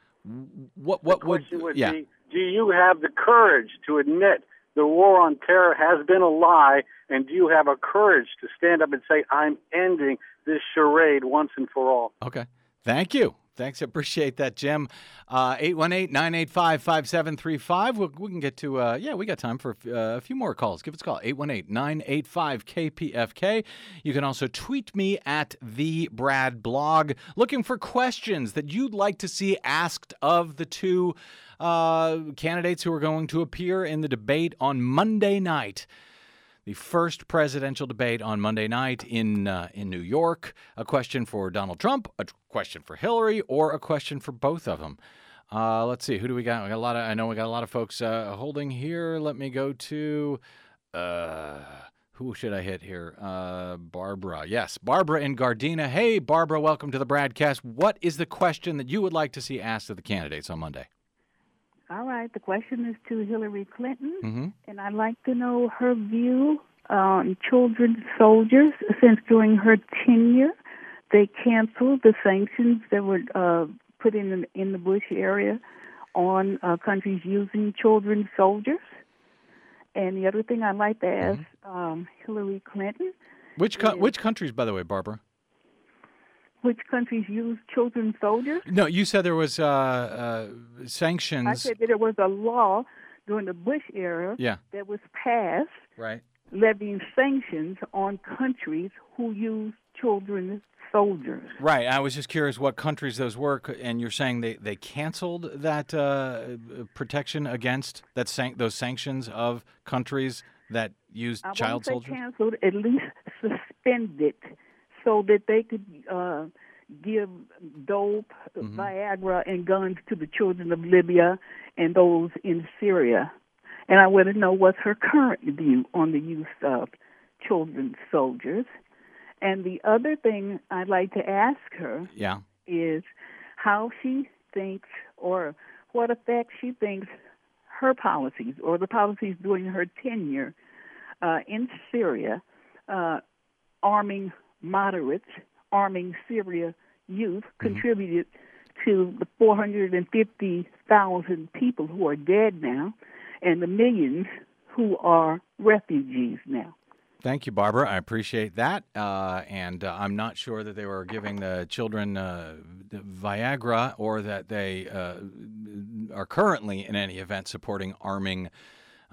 What? What the would? question would yeah. be, do you have the courage to admit the war on terror has been a lie, and do you have a courage to stand up and say, I'm ending this charade once and for all? Okay. Thank you. Thanks. I appreciate that, Jim. Uh, 818 985 5735. We can get to, uh, yeah, we got time for uh, a few more calls. Give us a call 818 985 KPFK. You can also tweet me at the Brad blog looking for questions that you'd like to see asked of the two uh, candidates who are going to appear in the debate on Monday night the first presidential debate on Monday night in uh, in New York. A question for Donald Trump, a question for Hillary, or a question for both of them. Uh, let's see, who do we got? We got a lot of. I know we got a lot of folks uh, holding here. Let me go to. Uh, who should I hit here? Uh, Barbara. Yes, Barbara in Gardena. Hey, Barbara, welcome to the broadcast. What is the question that you would like to see asked of the candidates on Monday? All right. The question is to Hillary Clinton, Mm-hmm. and I'd like to know her view on children soldiers. Since during her tenure, they canceled the sanctions that were uh, put in in the Bush area on uh, countries using children soldiers. And the other thing I'd like to ask um, Hillary Clinton: Which co- which countries, by the way, Barbara? Which countries use children soldiers? No, you said there was uh, uh, sanctions. I said that there was a law during the Bush era Yeah. that was passed Right. levying sanctions on countries who use children soldiers. Right. I was just curious what countries those were, and you're saying they, they canceled that uh, protection against that san- those sanctions of countries that used I child soldiers. canceled, at least suspended, so that they could uh, give dope, Mm-hmm. Viagra, and guns to the children of Libya and those in Syria. And I want to know what's her current view on the use of children soldiers. And the other thing I'd like to ask her Yeah. is how she thinks or what effect she thinks her policies or the policies during her tenure uh, in Syria, uh, arming moderates, arming Syria youth, contributed to the 450,000 people who are dead now and the millions who are refugees now. Thank you, Barbara. I appreciate that. Uh, and uh, I'm not sure that they were giving the children uh, the Viagra or that they uh, are currently, in any event, supporting arming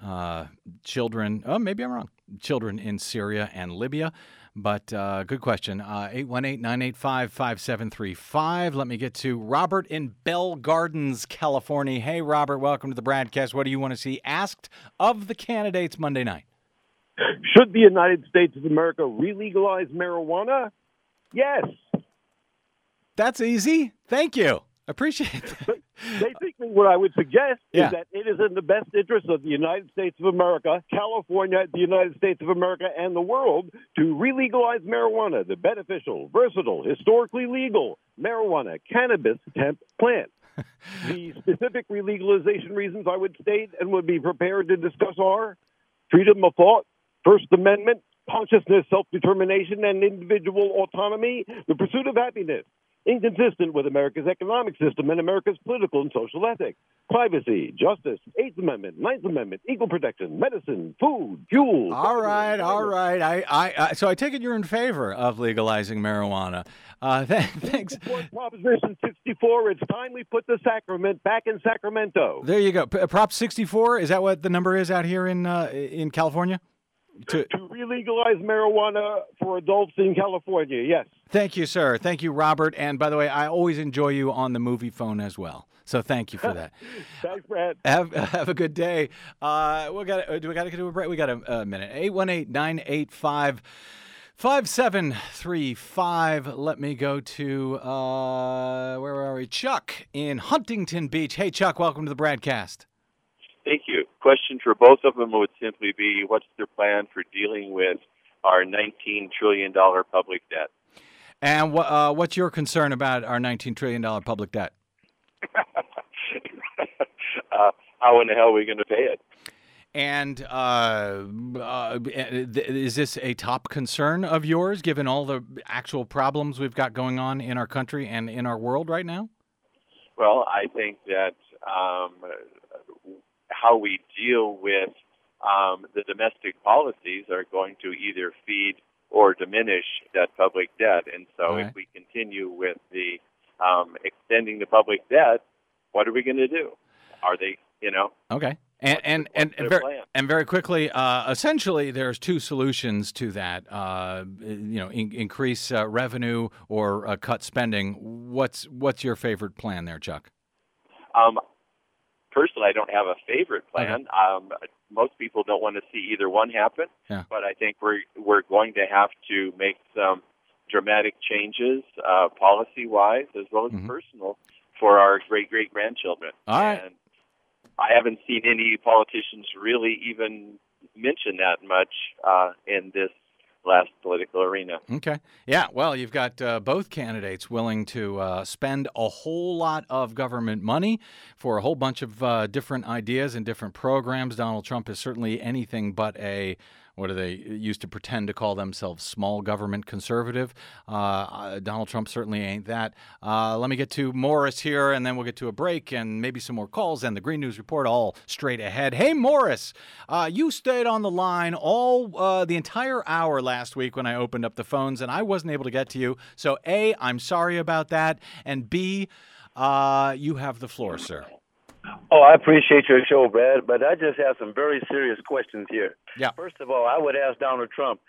uh, children. Oh, maybe I'm wrong. Children in Syria and Libya. But uh, good question. 818 985 5735. Let me get to Robert in Bell Gardens, California. Hey, Robert, welcome to the broadcast. What do you want to see asked of the candidates Monday night? Should the United States of America re-legalize marijuana? Yes. That's easy. Thank you. Appreciate that. Basically, what I would suggest Yeah. is that it is in the best interest of the United States of America, California, the United States of America, and the world to re-legalize marijuana, the beneficial, versatile, historically legal marijuana, cannabis, hemp plant. the specific re-legalization reasons I would state and would be prepared to discuss are freedom of thought, First Amendment, consciousness, self determination, and individual autonomy, the pursuit of happiness, inconsistent with America's economic system and America's political and social ethics. Privacy, justice, Eighth Amendment, Ninth Amendment, equal protection, medicine, food, fuel. All right, all right. I, I, I, so I take it you're in favor of legalizing marijuana. Uh, th- thanks. Proposition 64. It's time we put the sacrament back in Sacramento. There you go. P- Prop 64. Is that what the number is out here in uh, in California? To, to re-legalize marijuana for adults in California. Yes. Thank you, sir. Thank you, Robert. And by the way, I always enjoy you on the movie phone as well. So thank you for that. Thanks, Brad. Have have a good day. Uh, we got do we got to do a break? We got a, a minute. 818-985 5735. Let me go to uh, where are we? Chuck in Huntington Beach. Hey Chuck, welcome to the broadcast. Thank you. Question for both of them would simply be what's their plan for dealing with our $19 trillion public debt? And what uh, what's your concern about our $19 trillion public debt? uh, how in the hell are we going to pay it? And uh, uh, is this a top concern of yours, given all the actual problems we've got going on in our country and in our world right now? Well, I think that um, how we deal with um, the domestic policies are going to either feed or diminish that public debt. And so, Right. if we continue with the um, extending the public debt, what are we going to do? Are they, you know, Okay. And and and, and very, plan? and very quickly, uh, essentially, there's two solutions to that. Uh, you know, in, increase uh, revenue or uh, cut spending. What's what's your favorite plan there, Chuck? Um, personally, I don't have a favorite plan. Um, most people don't want to see either one happen, Yeah. but I think we're we're going to have to make some dramatic changes, uh, policy wise as well as personal, for our great great grandchildren. All right. And I haven't seen any politicians really even mention that much uh, in this last political arena. Okay. Yeah. Well, you've got uh, both candidates willing to uh, spend a whole lot of government money for a whole bunch of uh, different ideas and different programs. Donald Trump is certainly anything but a. What do they used to pretend to call themselves? Small government conservative. Uh, uh, Donald Trump certainly ain't that. Uh, let me get to Morris here, and then we'll get to a break and maybe some more calls and the Green News Report all straight ahead. Hey, Morris, uh, you stayed on the line all uh, the entire hour last week when I opened up the phones, and I wasn't able to get to you. So, A, I'm sorry about that, and B, uh, you have the floor, sir. Oh, I appreciate your show, Brad, but I just have some very serious questions here. Yeah. First of all, I would ask Donald Trump,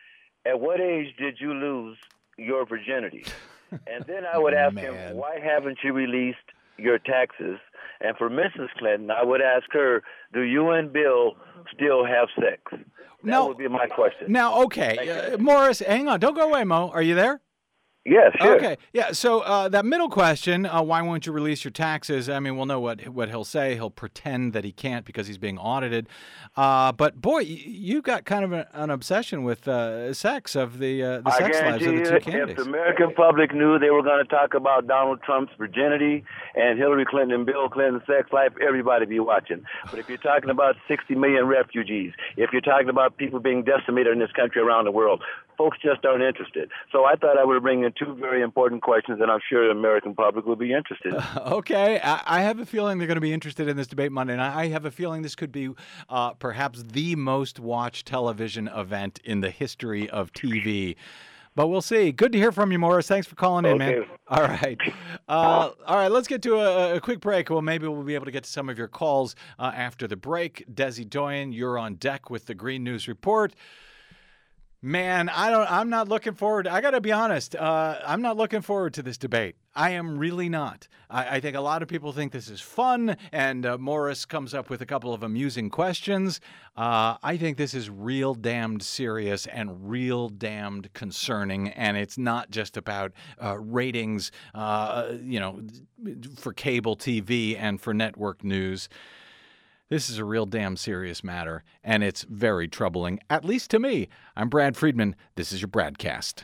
at what age did you lose your virginity? and then I would ask him, why haven't you released your taxes? And for Mrs. Clinton, I would ask her, do you and Bill still have sex? That No. would be my question. Now, okay, uh, Morris, hang on, don't go away, Mo. Are you there? Yes, sure. Okay, yeah. So uh, that middle question, uh, why won't you release your taxes? I mean, we'll know what what he'll say. He'll pretend that he can't because he's being audited. Uh, but boy, you got kind of a, an obsession with uh, sex of the uh, the I sex lives of the you, two if the American public knew they were going to talk about Donald Trump's virginity and Hillary Clinton and Bill Clinton's sex life, everybody be watching. But if you're talking about 60 million refugees, if you're talking about people being decimated in this country around the world, folks just aren't interested. So I thought I would bring in two very important questions, and I'm sure the American public will be interested. Okay, I, I have a feeling they're going to be interested in this debate Monday, and I I have a feeling this could be uh, perhaps the most watched television event in the history of TV. But we'll see. Good to hear from you, Morris. Thanks for calling in, man. All right, uh, all right. Let's get to a, a quick break. Well, maybe we'll be able to get to some of your calls uh, after the break. Desi Doyen, you're on deck with the Green News Report. Man, I don't. I'm not looking forward. I got to be honest. Uh, I'm not looking forward to this debate. I am really not. I, I think a lot of people think this is fun, and uh, Morris comes up with a couple of amusing questions. Uh, I think this is real damned serious and real damned concerning, and it's not just about uh, ratings. Uh, you know, for cable TV and for network news. This is a real damn serious matter, and it's very troubling, at least to me. I'm Brad Friedman. This is your BradCast.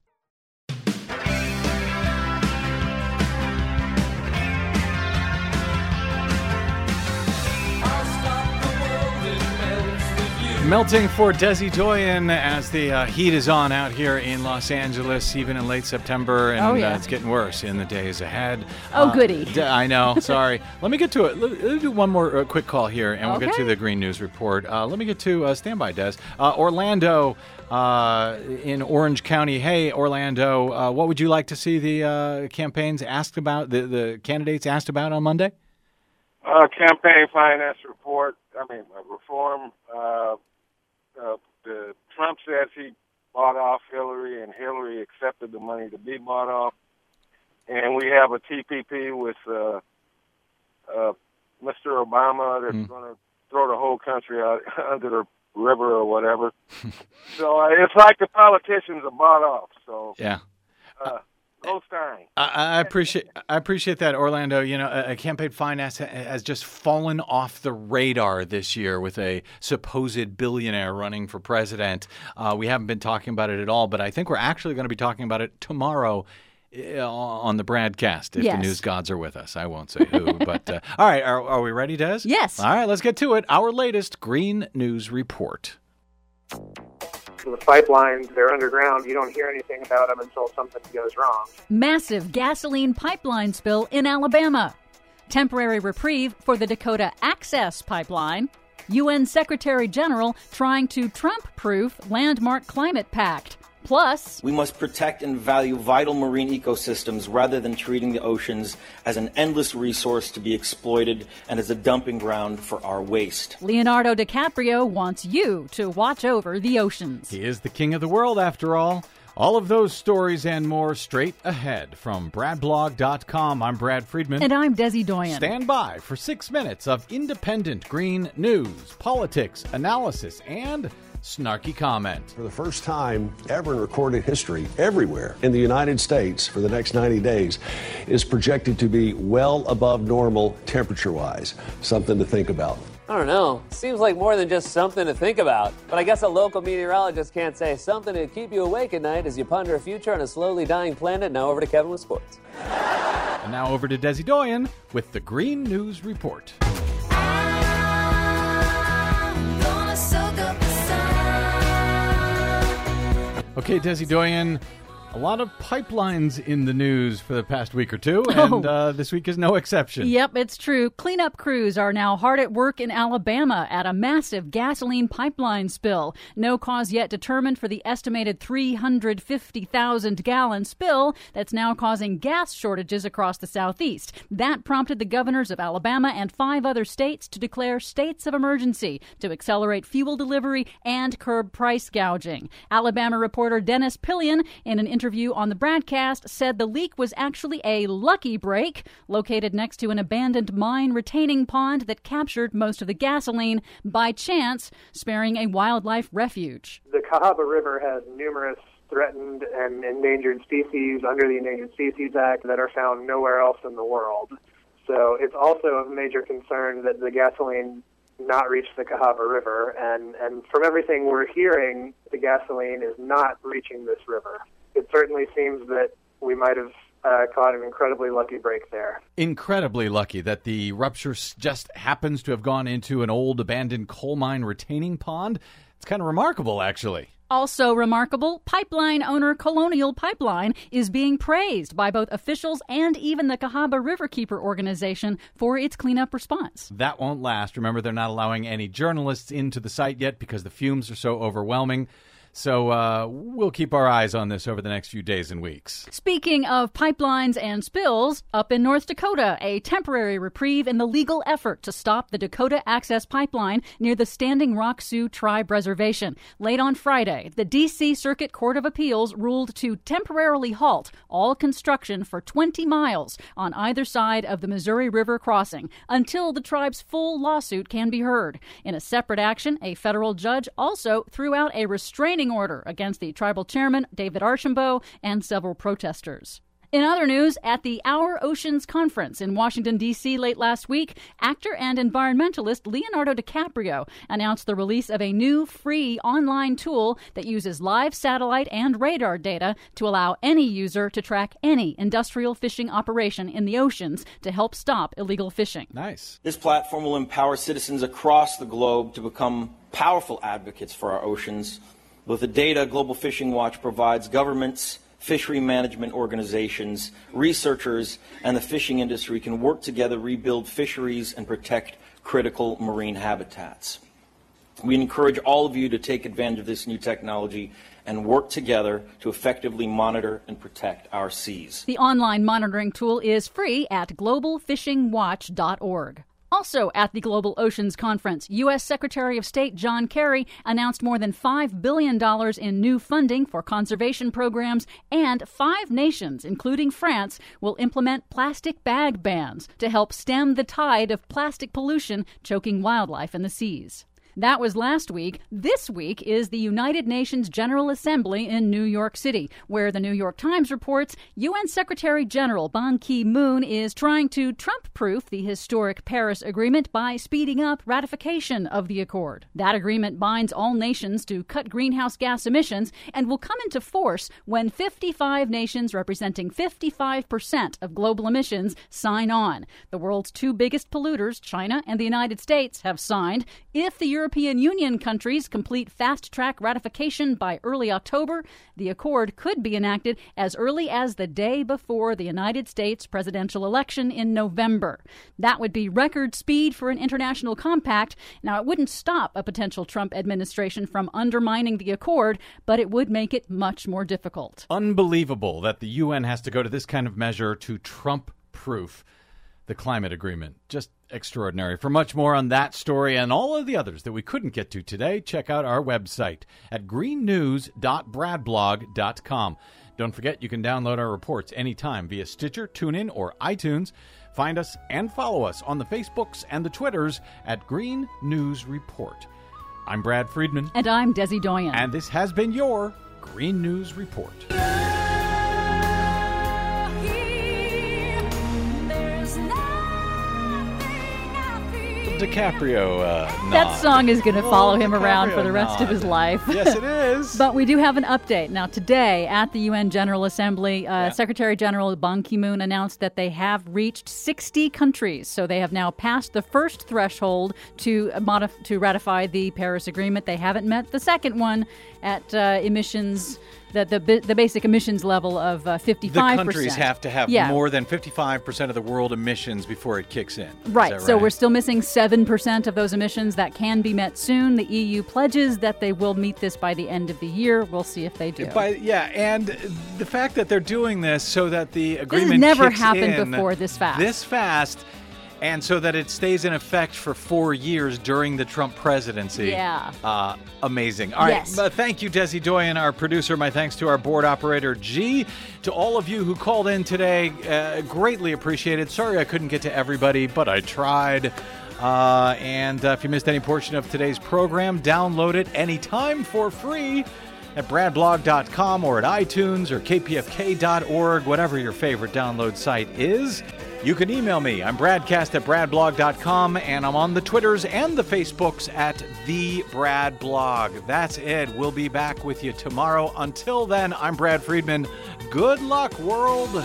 Melting for Desi Doyen as the uh, heat is on out here in Los Angeles, even in late September, and Oh, yeah. uh, it's getting worse in the days ahead. Oh, Uh, goody. d- I know. Sorry. let me get to it. Let, let me do one more uh, quick call here, and we'll get to the Green News Report. Uh, let me get to uh, standby, Des. Uh, Orlando uh, in Orange County. Hey, Orlando, uh, what would you like to see the uh, campaigns asked about, the, the candidates asked about on Monday? Uh, campaign finance report. I mean, uh, reform. Uh, the Trump says he bought off Hillary, and Hillary accepted the money to be bought off. And we have a TPP with uh, uh, Mr. Obama that's going to throw the whole country out under the river or whatever. so uh, it's like the politicians are bought off. So Yeah. uh. I, I appreciate I appreciate that, Orlando. You know, a, a campaign finance ha- has just fallen off the radar this year with a supposed billionaire running for president. Uh, we haven't been talking about it at all, but I think we're actually going to be talking about it tomorrow. uh, On the BradCast, if Yes. the news gods are with us, I won't say who. but uh, all right, are, are we ready, Des? Yes. All right, let's get to it. Our latest Green News Report. The pipelines, they're underground. You don't hear anything about them until something goes wrong. Massive gasoline pipeline spill in Alabama. Temporary reprieve for the Dakota Access Pipeline. UN Secretary General trying to Trump proof landmark climate pact. Plus, We must protect and value vital marine ecosystems rather than treating the oceans as an endless resource to be exploited and as a dumping ground for our waste. Leonardo DiCaprio wants you to watch over the oceans. He is the king of the world, after all. All of those stories and more straight ahead from BradBlog.com. I'm Brad Friedman. And I'm Desi Doyen. Stand by for six minutes of independent green news, politics, analysis, and snarky comment. For the first time ever in recorded history, everywhere in the United States for the next 90 days is projected to be well above normal temperature wise. Something to think about. I don't know. Seems like more than just something to think about. But I guess a local meteorologist can't say something to keep you awake at night as you ponder a future on a slowly dying planet. Now over to Kevin with sports. And now over to Desi Doyen with the Green News Report. Okay, Desi Doyen, a lot of pipelines in the news for the past week or two, and Oh. uh, this week is no exception. Yep, it's true. Cleanup crews are now hard at work in Alabama at a massive gasoline pipeline spill. No cause yet determined for the estimated 350,000 gallon spill that's now causing gas shortages across the southeast. That prompted the governors of Alabama and five other states to declare states of emergency to accelerate fuel delivery and curb price gouging. Alabama reporter Dennis Pillion, in an interview on the BradCast, said the leak was actually a lucky break located next to an abandoned mine retaining pond that captured most of the gasoline by chance, sparing a wildlife refuge. The Cahaba River has numerous threatened and endangered species under the Endangered Species Act that are found nowhere else in the world. So it's also of major concern that the gasoline not reach the Cahaba River, and, and from everything we're hearing, the gasoline is not reaching this river. It certainly seems that we might have uh, caught an incredibly lucky break there. Incredibly lucky that the rupture just happens to have gone into an old abandoned coal mine retaining pond. It's kind of remarkable, actually. Also remarkable, pipeline owner Colonial Pipeline is being praised by both officials and even the Cahaba Riverkeeper organization for its cleanup response. That won't last. Remember, they're not allowing any journalists into the site yet because the fumes are so overwhelming. So uh, we'll keep our eyes on this over the next few days and weeks. Speaking of pipelines and spills, up in North Dakota, a temporary reprieve in the legal effort to stop the Dakota Access Pipeline near the Standing Rock Sioux Tribe Reservation. Late on Friday, the D.C. Circuit Court of Appeals ruled to temporarily halt all construction for 20 miles on either side of the Missouri River crossing until the tribe's full lawsuit can be heard. In a separate action, a federal judge also threw out a restraining order against the tribal chairman, David Archambault, and several protesters. In other news, at the Our Oceans Conference in Washington, D.C. late last week, actor and environmentalist Leonardo DiCaprio announced the release of a new free online tool that uses live satellite and radar data to allow any user to track any industrial fishing operation in the oceans to help stop illegal fishing. Nice. This platform will empower citizens across the globe to become powerful advocates for our oceans. With the data Global Fishing Watch provides governments, fishery management organizations, researchers, and the fishing industry can work together, rebuild fisheries, and protect critical marine habitats. We encourage all of you to take advantage of this new technology and work together to effectively monitor and protect our seas. The online monitoring tool is free at globalfishingwatch.org. Also at the Global Oceans Conference, U.S. Secretary of State John Kerry announced more than $5 billion in new funding for conservation programs, and five nations, including France, will implement plastic bag bans to help stem the tide of plastic pollution choking wildlife in the seas. That was last week. This week is the United Nations General Assembly in New York City, where the New York Times reports UN Secretary General Ban Ki moon is trying to Trump proof the historic Paris Agreement by speeding up ratification of the accord. That agreement binds all nations to cut greenhouse gas emissions and will come into force when 55 nations representing 55% of global emissions sign on. The world's two biggest polluters, China and the United States, have signed. If the European Union countries complete fast track ratification by early October, the accord could be enacted as early as the day before the United States presidential election in November. That would be record speed for an international compact. Now, it wouldn't stop a potential Trump administration from undermining the accord, but it would make it much more difficult. Unbelievable that the UN has to go to this kind of measure to Trump proof the climate agreement. Just extraordinary. For much more on that story and all of the others that we couldn't get to today, check out our website at greennews.bradblog.com. Don't forget you can download our reports anytime via Stitcher, TuneIn, or iTunes. Find us and follow us on the Facebooks and the Twitters at Green News Report. I'm Brad Friedman. And I'm Desi Doyen. And this has been your Green News Report. DiCaprio. Uh, that song is going to follow him DiCaprio around for the rest nod. of his life. Yes, it is. but we do have an update now. Today at the UN General Assembly, uh, yeah. Secretary General Ban Ki-moon announced that they have reached 60 countries, so they have now passed the first threshold to modif- to ratify the Paris Agreement. They haven't met the second one at uh, emissions the, the, the basic emissions level of uh, 55. The countries have to have yeah. more than 55% of the world emissions before it kicks in. Right. right. So we're still missing 7% of those emissions that can be met soon. The EU pledges that they will meet this by the end of the year. We'll see if they do. By, yeah, and the fact that they're doing this so that the agreement this has never happened before this fast. This fast and so that it stays in effect for four years during the Trump presidency. Yeah. Uh, amazing. All right. Yes. Uh, thank you, Desi Doyen, our producer. My thanks to our board operator, G. To all of you who called in today, uh, greatly appreciated. Sorry I couldn't get to everybody, but I tried. Uh, and uh, if you missed any portion of today's program, download it anytime for free at bradblog.com or at iTunes or kpfk.org, whatever your favorite download site is. You can email me. I'm bradcast at bradblog.com, and I'm on the Twitters and the Facebooks at the Brad Blog. That's it. We'll be back with you tomorrow. Until then, I'm Brad Friedman. Good luck, world.